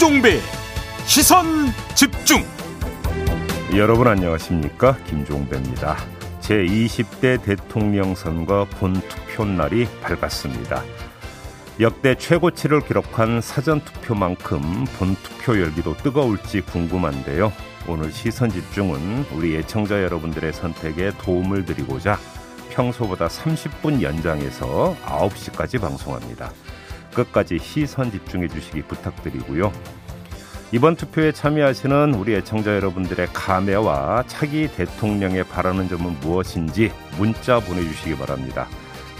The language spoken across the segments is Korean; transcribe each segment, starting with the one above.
김종배. 시선 집중. 여러분 안녕하십니까? 김종배입니다. 제20대 대통령 선거 본투표 날이 밝았습니다. 역대 최고치를 기록한 사전투표만큼 본투표 열기도 뜨거울지 궁금한데요. 오늘 시선 집중은 우리 애청자 여러분들의 선택에 도움을 드리고자 평소보다 30분 연장해서 9시까지 방송합니다. 끝까지 시선 집중해 주시기 부탁드리고요. 이번 투표에 참여하시는 우리 애청자 여러분들의 감회와 차기 대통령에 바라는 점은 무엇인지 문자 보내주시기 바랍니다.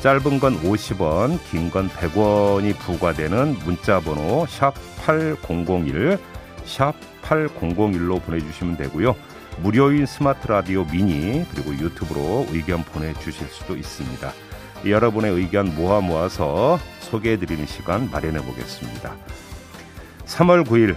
짧은 건 50원, 긴 건 100원이 부과되는 문자 번호 샵 8001, 샵 8001로 보내주시면 되고요. 무료인 스마트 라디오 미니 그리고 유튜브로 의견 보내주실 수도 있습니다. 여러분의 의견 모아 모아서 소개해드리는 시간 마련해 보겠습니다. 3월 9일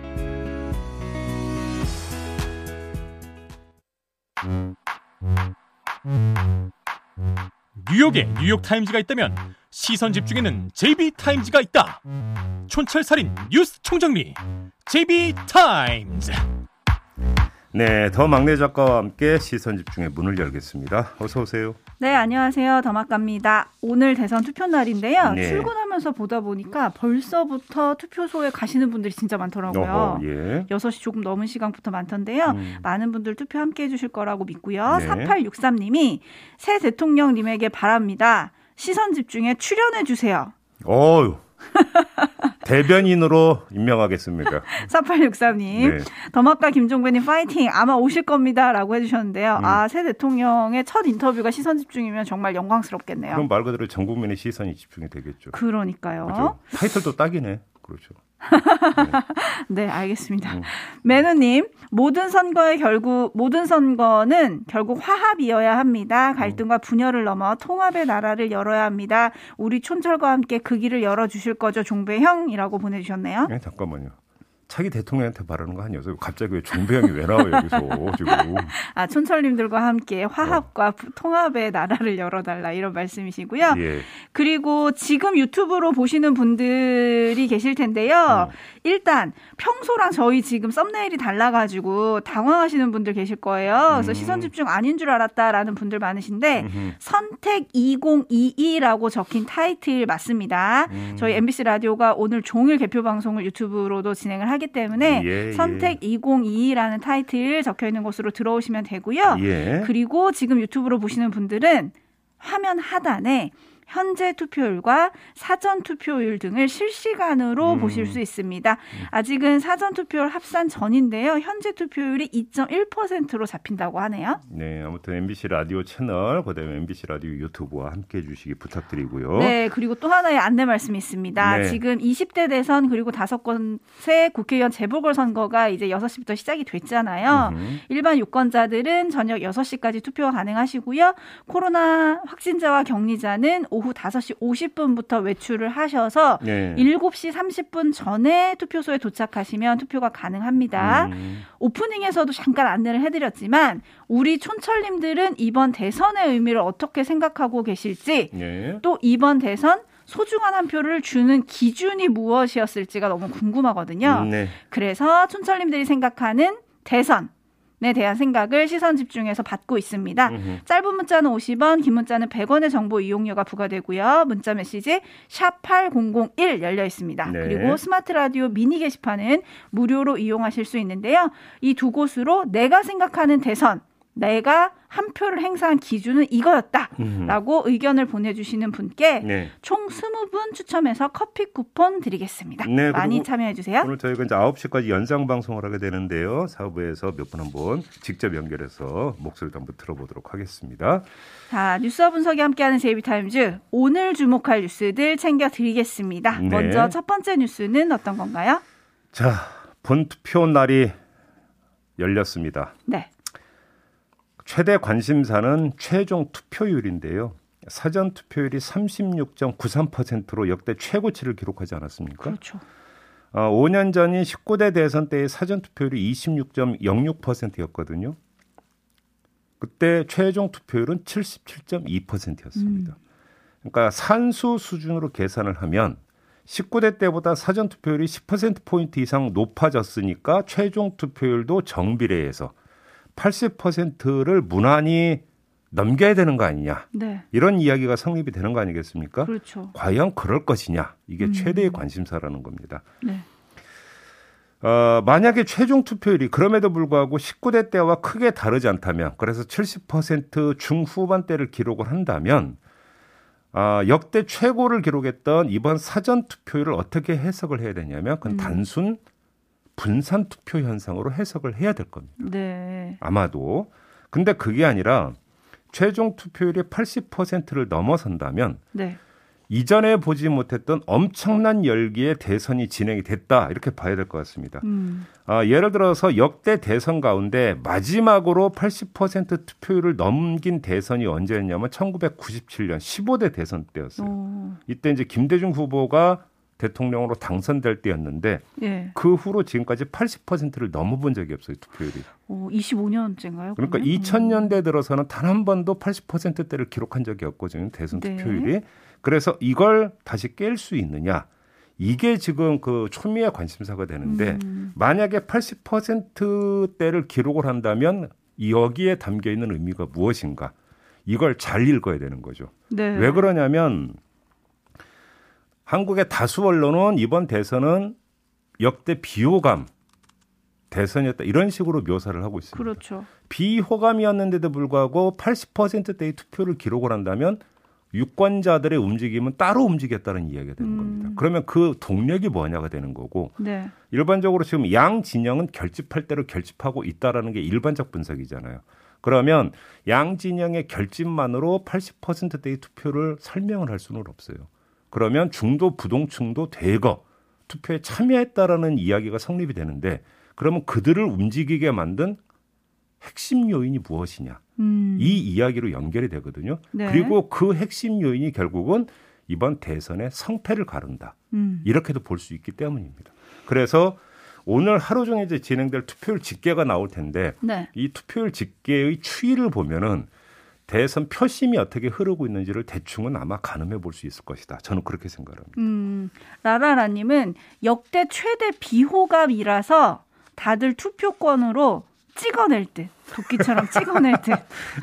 뉴욕에 뉴욕 타임즈가 있다면 시선 집중에는 JB타임즈가 있다. 촌철살인 뉴스 총정리 JB타임즈 네, 더 막내 작가와 함께 시선 집중의 문을 열겠습니다. 어서 오세요. 네, 안녕하세요. 더막갑니다. 오늘 대선 투표 날인데요. 네. 출근하면서 보다 보니까 벌써부터 투표소에 가시는 분들이 진짜 많더라고요. 어허, 예. 6시 조금 넘은 시간부터 많던데요. 음. 많은 분들 투표 함께 해주실 거라고 믿고요. 네. 4863님이 새 대통령님에게 바랍니다. 시선 집중에 출연해 주세요. 어유 대변인으로 임명하겠습니까? 4863님. 네. 더mak과 김종배님 파이팅 아마 오실 겁니다 라고 해주셨는데요. 음. 아, 새 대통령의 첫 인터뷰가 시선 집중이면 정말 영광스럽겠네요. 그럼 말 그대로 전 국민의 시선이 집중이 되겠죠. 그러니까요. 그렇죠. 타이틀도 딱이네. 그렇죠. 네, 알겠습니다. 음. 매누님, 모든 선거의 결국, 모든 선거는 결국 화합이어야 합니다. 갈등과 분열을 넘어 통합의 나라를 열어야 합니다. 우리 촌철과 함께 그 길을 열어주실 거죠, 종배형이라고 보내주셨네요. 예, 잠깐만요. 차기 대통령한테 바라는 거 아니었어요? 갑자기 왜 종배형이 왜 나와요 여기서 지금? 아, 촌철님들과 함께 화합과 부- 통합의 나라를 열어달라, 이런 말씀이시고요. 예. 그리고 지금 유튜브로 보시는 분들이 계실 텐데요. 음. 일단 평소랑 저희 지금 썸네일이 달라가지고 당황하시는 분들 계실 거예요. 그래서 음. 시선 집중 아닌 줄 알았다라는 분들 많으신데 음흠. 선택 2022라고 적힌 타이틀 맞습니다. 음. 저희 MBC 라디오가 오늘 종일 개표 방송을 유튜브로도 진행을 하기 때문에 예, 예. 선택 2022라는 타이틀 적혀 있는 곳으로 들어오시면 되고요. 예. 그리고 지금 유튜브로 보시는 분들은 화면 하단에 현재 투표율과 사전 투표율 등을 실시간으로 음. 보실 수 있습니다. 아직은 사전 투표율 합산 전인데요. 현재 투표율이 2.1%로 잡힌다고 하네요. 네, 아무튼 MBC 라디오 채널, 그다음에 MBC 라디오 유튜브와 함께 해 주시기 부탁드리고요. 네, 그리고 또 하나의 안내 말씀이 있습니다. 네. 지금 20대 대선 그리고 다섯 건의 국회의원 재보궐 선거가 이제 6시부터 시작이 됐잖아요. 음흠. 일반 유권자들은 저녁 6시까지 투표가 가능하시고요. 코로나 확진자와 격리자는 오후 5시 50분부터 외출을 하셔서 네. 7시 30분 전에 투표소에 도착하시면 투표가 가능합니다. 음. 오프닝에서도 잠깐 안내를 해드렸지만 우리 촌철님들은 이번 대선의 의미를 어떻게 생각하고 계실지 네. 또 이번 대선 소중한 한 표를 주는 기준이 무엇이었을지가 너무 궁금하거든요. 네. 그래서 촌철님들이 생각하는 대선에 대한 생각을 시선 집중해서 받고 있습니다. 음흠. 짧은 문자는 50원, 긴 문자는 100원의 정보 이용료가 부과되고요. 문자 메시지 샵 8001 열려 있습니다. 네. 그리고 스마트 라디오 미니 게시판은 무료로 이용하실 수 있는데요. 이 두 곳으로 내가 생각하는 대선, 내가 한 표를 행사한 기준은 이거였다라고 의견을 보내주시는 분께 네. 총 20분 추첨해서 커피 쿠폰 드리겠습니다. 네, 많이 참여해 주세요. 오늘 저희가 이제 9시까지 연장 방송을 하게 되는데요. 사부에서 몇 분 한번 직접 연결해서 목소리도 한번 들어보도록 하겠습니다. 자, 뉴스와 분석이 함께하는 제이비타임즈 오늘 주목할 뉴스들 챙겨 드리겠습니다. 네. 먼저 첫 번째 뉴스는 어떤 건가요? 자, 본투표 날이 열렸습니다. 네. 최대 관심사는 최종 투표율인데요. 사전 투표율이 36.93%로 역대 최고치를 기록하지 않았습니까? 그렇죠. 어, 5년 전인 19대 대선 때의 사전 투표율이 26.06%였거든요. 그때 최종 투표율은 77.2%였습니다. 음. 그러니까 산수 수준으로 계산을 하면 19대 때보다 사전 투표율이 10% 포인트 이상 높아졌으니까 최종 투표율도 정비례해서 80%를 무난히 넘겨야 되는 거 아니냐. 네. 이런 이야기가 성립이 되는 거 아니겠습니까? 그렇죠. 과연 그럴 것이냐. 이게 음. 최대의 관심사라는 겁니다. 네. 어, 만약에 최종 투표율이 그럼에도 불구하고 19대 때와 크게 다르지 않다면 그래서 70% 중후반대를 기록을 한다면 아, 역대 최고를 기록했던 이번 사전 투표율을 어떻게 해석을 해야 되냐면 그건 음. 단순 분산 투표 현상으로 해석을 해야 될 겁니다. 네. 아마도. 근데 그게 아니라 최종 투표율이 80%를 넘어선다면 네. 이전에 보지 못했던 엄청난 열기의 대선이 진행이 됐다 이렇게 봐야 될 것 같습니다. 음. 아, 예를 들어서 역대 대선 가운데 마지막으로 80% 투표율을 넘긴 대선이 언제였냐면 1997년 15대 대선 때였어요. 어. 이때 이제 김대중 후보가 대통령으로 당선될 때였는데 예. 그 후로 지금까지 80%를 넘어본 적이 없어요 투표율이. 어, 25년째인가요? 그러니까 2000년대 들어서는 단 한 번도 80%대를 기록한 적이 없거든요. 대선 네. 투표율이. 그래서 이걸 다시 깰 수 있느냐. 이게 지금 그 초미의 관심사가 되는데 음. 만약에 80%대를 기록을 한다면 여기에 담겨 있는 의미가 무엇인가? 이걸 잘 읽어야 되는 거죠. 네. 왜 그러냐면 한국의 다수 언론은 이번 대선은 역대 비호감 대선이었다 이런 식으로 묘사를 하고 있습니다. 그렇죠. 비호감이었는데도 불구하고 80%대의 투표를 기록을 한다면 유권자들의 움직임은 따로 움직였다는 이야기가 되는 음. 겁니다. 그러면 그 동력이 뭐냐가 되는 거고 네. 일반적으로 지금 양 진영은 결집할 대로 결집하고 있다라는 게 일반적 분석이잖아요. 그러면 양 진영의 결집만으로 80%대의 투표를 설명을 할 수는 없어요. 그러면 중도 부동층도 대거 투표에 참여했다라는 이야기가 성립이 되는데 그러면 그들을 움직이게 만든 핵심 요인이 무엇이냐? 음. 이 이야기로 연결이 되거든요. 네. 그리고 그 핵심 요인이 결국은 이번 대선의 성패를 가른다. 음. 이렇게도 볼 수 있기 때문입니다. 그래서 오늘 하루 종일 이제 진행될 투표율 집계가 나올 텐데 네. 이 투표율 집계의 추이를 보면은 대선 표심이 어떻게 흐르고 있는지를 대충은 아마 가늠해 볼 수 있을 것이다. 저는 그렇게 생각합니다. 음, 라라라님은 역대 최대 비호감이라서 다들 투표권으로 찍어낼 듯 도끼처럼 찍어낼 듯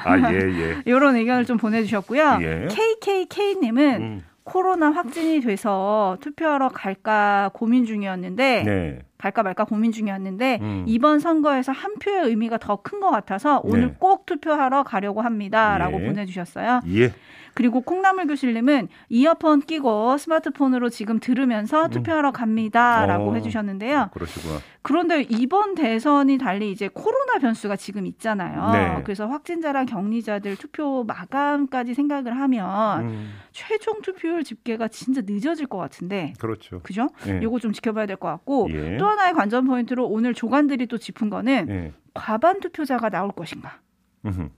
아, 예, 예. 이런 의견을 좀 보내주셨고요. 예. KKK님은 음, 코로나 확진이 돼서 투표하러 갈까 고민 중이었는데 네. 갈까 말까 고민 중이었는데 음. 이번 선거에서 한 표의 의미가 더 큰 것 같아서 오늘 네. 꼭 투표하러 가려고 합니다라고 예. 보내주셨어요. 예. 그리고 콩나물 교실님은 이어폰 끼고 스마트폰으로 지금 들으면서 투표하러 갑니다라고 음. 어. 해주셨는데요. 그러시구나. 그런데 이번 대선이 달리 이제 코로나 변수가 지금 있잖아요. 네. 그래서 확진자랑 격리자들 투표 마감까지 생각을 하면 음, 최종 투표율 집계가 진짜 늦어질 것 같은데. 그렇죠. 그죠? 예. 요거 좀 지켜봐야 될 것 같고 예. 또 하나의 관전 포인트로 오늘 조간들이 또 짚은 거는 예. 과반 투표자가 나올 것인가? 음흠.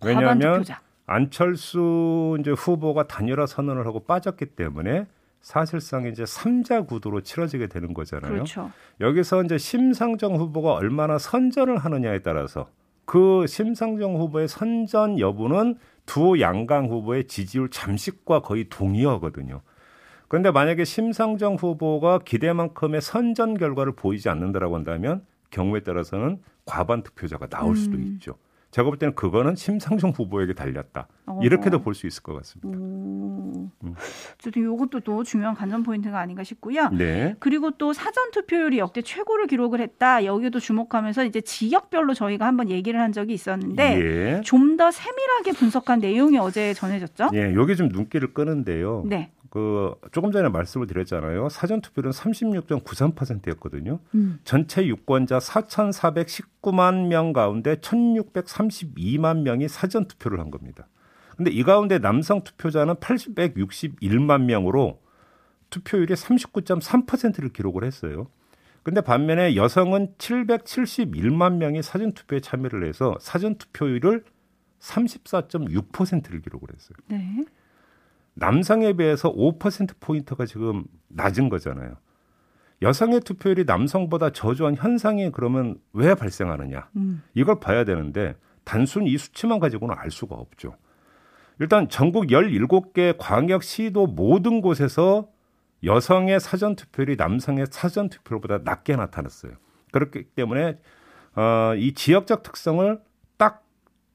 과반 왜냐하면 투표자. 안철수 이제 후보가 단일화 선언을 하고 빠졌기 때문에 사실상 이제 삼자 구도로 치러지게 되는 거잖아요. 그렇죠. 여기서 이제 심상정 후보가 얼마나 선전을 하느냐에 따라서 그 심상정 후보의 선전 여부는 두 양강 후보의 지지율 잠식과 거의 동의하거든요. 그런데 만약에 심상정 후보가 기대만큼의 선전 결과를 보이지 않는다라고 한다면 경우에 따라서는 과반 투표자가 나올 수도 음. 있죠. 제가 볼 때는 그거는 심상정 후보에게 달렸다. 어허. 이렇게도 볼 수 있을 것 같습니다. 오. 음. 저도 이것도 또 중요한 관전 포인트가 아닌가 싶고요. 네. 그리고 또 사전 투표율이 역대 최고를 기록을 했다. 여기도 주목하면서 이제 지역별로 저희가 한번 얘기를 한 적이 있었는데 예. 좀더 세밀하게 분석한 내용이 어제 전해졌죠? 예, 여기 좀 눈길을 끄는데요. 네. 그 조금 전에 말씀을 드렸잖아요. 사전 투표는 36.93%였거든요. 음. 전체 유권자 4,419만 명 가운데 1,632만 명이 사전 투표를 한 겁니다. 근데 이 가운데 남성 투표자는 861만 명으로 투표율이 39.3%를 기록을 했어요. 근데 반면에 여성은 771만 명이 사전 투표에 참여를 해서 사전 투표율을 34.6%를 기록을 했어요. 네. 남성에 비해서 5%포인트가 지금 낮은 거잖아요. 여성의 투표율이 남성보다 저조한 현상이 그러면 왜 발생하느냐. 음. 이걸 봐야 되는데 단순 이 수치만 가지고는 알 수가 없죠. 일단 전국 17개 광역 시도 모든 곳에서 여성의 사전 투표율이 남성의 사전 투표율보다 낮게 나타났어요. 그렇기 때문에 어, 이 지역적 특성을 딱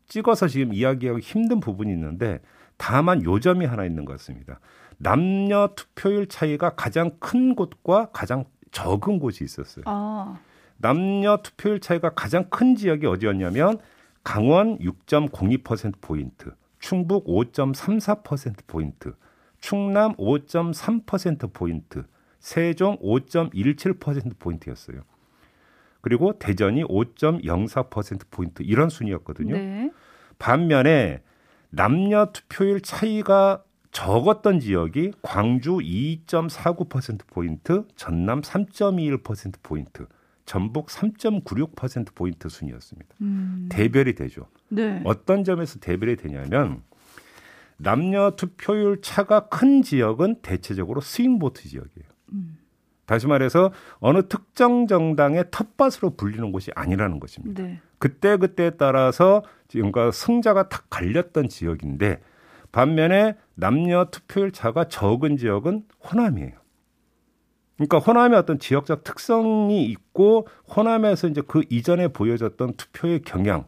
찍어서 지금 이야기하기 힘든 부분이 있는데 다만 요점이 하나 있는 것 같습니다. 남녀 투표율 차이가 가장 큰 곳과 가장 적은 곳이 있었어요. 아. 남녀 투표율 차이가 가장 큰 지역이 어디였냐면 강원 6.02%포인트, 충북 5.34%포인트, 충남 5.3%포인트, 세종 5.17%포인트였어요. 그리고 대전이 5.04%포인트 이런 순이었거든요. 네. 반면에 남녀 투표율 차이가 적었던 지역이 광주 2.49%포인트, 전남 3.21%포인트, 전북 3.96%포인트 순이었습니다. 음. 대별이 되죠. 네. 어떤 점에서 대별이 되냐면 남녀 투표율 차가 큰 지역은 대체적으로 스윙보트 지역이에요. 음. 다시 말해서 어느 특정 정당의 텃밭으로 불리는 곳이 아니라는 것입니다. 네. 그때 그때에 따라서 지금과 승자가 탁 갈렸던 지역인데 반면에 남녀 투표율 차가 적은 지역은 호남이에요. 그러니까 호남의 어떤 지역적 특성이 있고 호남에서 이제 그 이전에 보여졌던 투표의 경향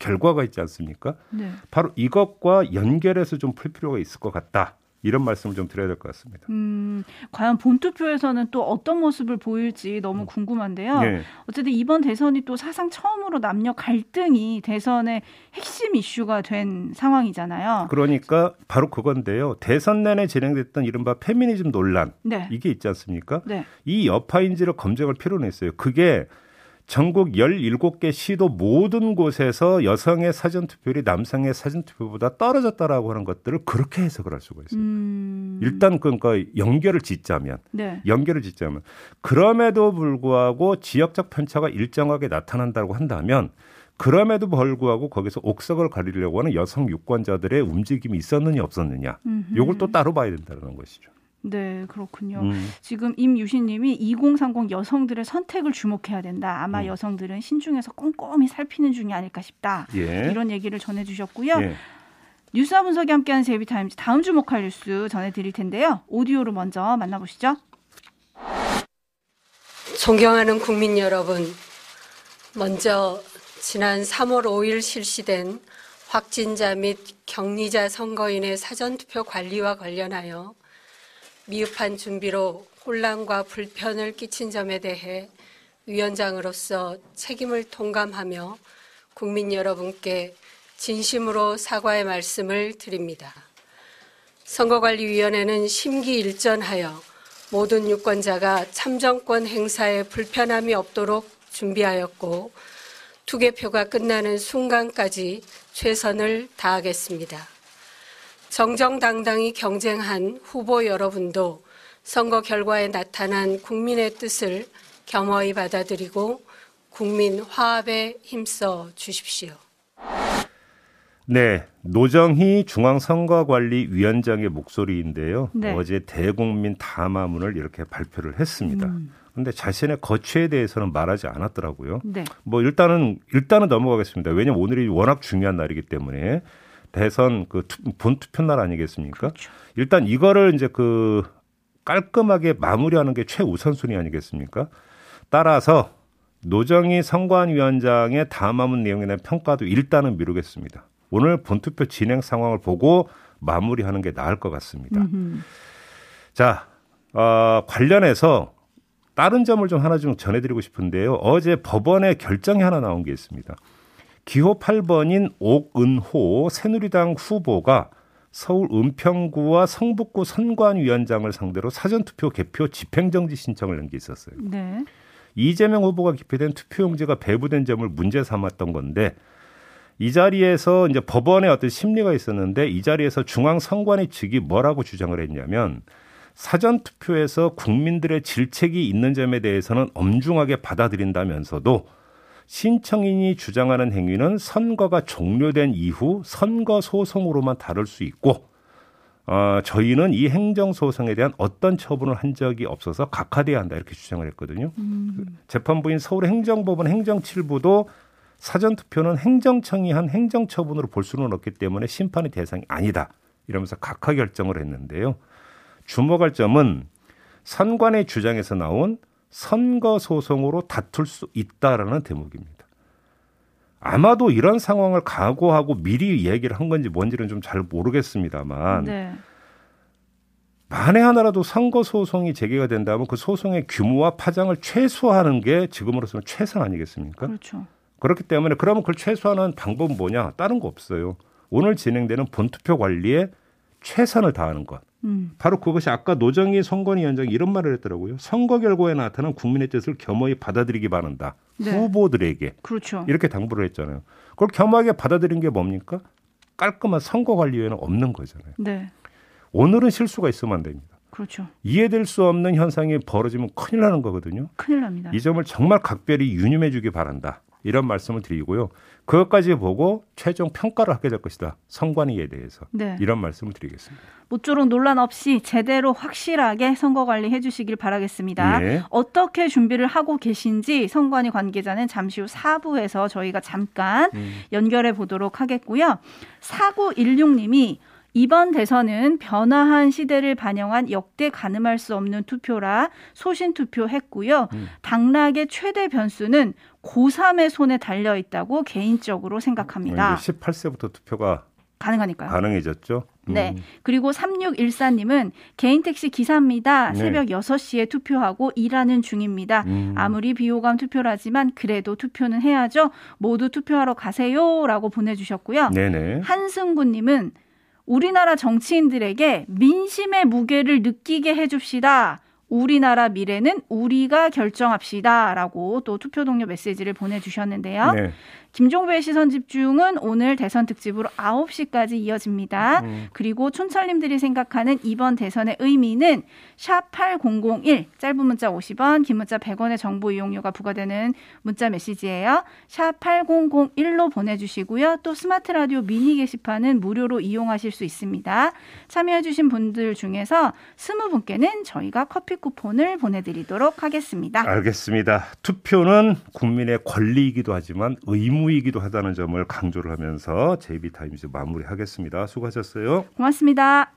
결과가 있지 않습니까? 네. 바로 이것과 연결해서 좀 풀 필요가 있을 것 같다. 이런 말씀을 좀 드려야 될 것 같습니다. 음, 과연 본투표에서는 또 어떤 모습을 보일지 너무 궁금한데요. 네. 어쨌든 이번 대선이 또 사상 처음으로 남녀 갈등이 대선의 핵심 이슈가 된 상황이잖아요. 그러니까 바로 그건데요. 대선 내내 진행됐던 이른바 페미니즘 논란 네. 이게 있지 않습니까? 네. 이 여파인지를 검증할 필요는 있어요. 그게 전국 17개 시도 모든 곳에서 여성의 사전 투표율이 남성의 사전 투표보다 떨어졌다라고 하는 것들을 그렇게 해석을 할 수가 있어요. 음. 일단 그러니까 연결을 짓자면 네. 연결을 짓자면 그럼에도 불구하고 지역적 편차가 일정하게 나타난다고 한다면 그럼에도 불구하고 거기서 옥석을 가리려고 하는 여성 유권자들의 움직임이 있었느냐 없었느냐. 요걸 또 따로 봐야 된다는 것이죠. 네, 그렇군요. 음. 지금 임유신님이 2030 여성들의 선택을 주목해야 된다. 아마 음. 여성들은 신중해서 꼼꼼히 살피는 중이 아닐까 싶다. 예. 이런 얘기를 전해주셨고요. 예. 뉴스와 분석이 함께하는 제비타임즈 다음 주목할 뉴스 전해드릴 텐데요. 오디오로 먼저 만나보시죠. 존경하는 국민 여러분, 먼저 지난 3월 5일 실시된 확진자 및 격리자 선거인의 사전투표 관리와 관련하여 미흡한 준비로 혼란과 불편을 끼친 점에 대해 위원장으로서 책임을 통감하며 국민 여러분께 진심으로 사과의 말씀을 드립니다. 선거관리위원회는 심기일전하여 모든 유권자가 참정권 행사에 불편함이 없도록 준비하였고 투개표가 끝나는 순간까지 최선을 다하겠습니다. 정정당당히 경쟁한 후보 여러분도 선거 결과에 나타난 국민의 뜻을 겸허히 받아들이고 국민 화합에 힘써 주십시오. 네, 노정희 중앙선거관리위원장의 목소리인데요. 네. 어제 대국민 담화문을 이렇게 발표를 했습니다. 음. 그런데 자신의 거취에 대해서는 말하지 않았더라고요. 네. 뭐 일단은 일단은 넘어가겠습니다. 왜냐면 오늘이 워낙 중요한 날이기 때문에 대선 그 본 투표 날 아니겠습니까? 그렇죠. 일단 이거를 이제 그 깔끔하게 마무리하는 게 최우선순위 아니겠습니까? 따라서 노정희 선관위원장의 담화문 내용에 대한 평가도 일단은 미루겠습니다. 오늘 본투표 진행 상황을 보고 마무리하는 게 나을 것 같습니다. 음흠. 자, 어, 관련해서 다른 점을 좀 하나 좀 전해드리고 싶은데요. 어제 법원에 결정이 하나 나온 게 있습니다. 기호 8번인 옥은호 새누리당 후보가 서울 은평구와 성북구 선관위원장을 상대로 사전투표 개표 집행정지 신청을 낸 게 있었어요. 네. 이재명 후보가 기표된 투표용지가 배부된 점을 문제 삼았던 건데 이 자리에서 이제 법원의 어떤 심리가 있었는데 이 자리에서 중앙선관위 측이 뭐라고 주장을 했냐면 사전 투표에서 국민들의 질책이 있는 점에 대해서는 엄중하게 받아들인다면서도 신청인이 주장하는 행위는 선거가 종료된 이후 선거 소송으로만 다룰 수 있고 어, 저희는 이 행정소송에 대한 어떤 처분을 한 적이 없어서 각하돼야 한다 이렇게 주장을 했거든요. 음. 재판부인 서울행정법원 행정칠부도 사전투표는 행정청이 한 행정처분으로 볼 수는 없기 때문에 심판의 대상이 아니다 이러면서 각하 결정을 했는데요. 주목할 점은 선관의 주장에서 나온 선거 소송으로 다툴 수 있다라는 대목입니다. 아마도 이런 상황을 각오하고 미리 얘기를 한 건지 뭔지는 좀 잘 모르겠습니다만 네. 만에 하나라도 선거 소송이 제기가 된다면 그 소송의 규모와 파장을 최소화하는 게 지금으로서는 최선 아니겠습니까? 그렇죠. 그렇기 때문에 그러면 그걸 최소화하는 방법은 뭐냐? 다른 거 없어요. 오늘 진행되는 본투표 관리에 최선을 다하는 것. 음. 바로 그것이 아까 노정희 선관위원장이 이런 말을 했더라고요. 선거 결과에 나타난 국민의 뜻을 겸허히 받아들이기 바란다. 네. 후보들에게. 그렇죠. 이렇게 당부를 했잖아요. 그걸 겸허하게 받아들인 게 뭡니까? 깔끔한 선거 관리에는 없는 거잖아요. 네. 오늘은 실수가 있으면 안 됩니다. 그렇죠. 이해될 수 없는 현상이 벌어지면 큰일 나는 거거든요. 큰일 납니다. 이 점을 정말 각별히 유념해 주기 바란다. 이런 말씀을 드리고요. 그것까지 보고 최종 평가를 하게 될 것이다. 선관위에 대해서. 네. 이런 말씀을 드리겠습니다. 모쪼록 논란 없이 제대로 확실하게 선거 관리해 주시길 바라겠습니다. 예. 어떻게 준비를 하고 계신지 선관위 관계자는 잠시 후 4부에서 저희가 잠깐 음. 연결해 보도록 하겠고요. 4916님이 이번 대선은 변화한 시대를 반영한 역대 가늠할 수 없는 투표라 소신 투표했고요. 음. 당락의 최대 변수는 고3의 손에 달려 있다고 개인적으로 생각합니다. 18세부터 투표가 가능하니까요. 가능해졌죠. 음. 네. 그리고 3614님은 개인 택시 기사입니다. 네. 새벽 6시에 투표하고 일하는 중입니다. 음. 아무리 비호감 투표라지만 그래도 투표는 해야죠. 모두 투표하러 가세요 라고 보내주셨고요. 네네. 한승구님은 우리나라 정치인들에게 민심의 무게를 느끼게 해줍시다. 우리나라 미래는 우리가 결정합시다라고 또 투표 동료 메시지를 보내주셨는데요. 네. 김종배의 시선 집중은 오늘 대선 특집으로 9시까지 이어집니다. 음. 그리고 촌철님들이 생각하는 이번 대선의 의미는 샵 8001 짧은 문자 50원, 긴 문자 100원의 정보 이용료가 부과되는 문자 메시지예요. 샵 8001로 보내주시고요. 또 스마트 라디오 미니 게시판은 무료로 이용하실 수 있습니다. 참여해주신 분들 중에서 20분께는 저희가 커피 쿠폰을 보내드리도록 하겠습니다. 알겠습니다. 투표는 국민의 권리이기도 하지만 의무 의무이기도 하다는 점을 강조를 하면서 JB타임즈 마무리하겠습니다. 수고하셨어요. 고맙습니다.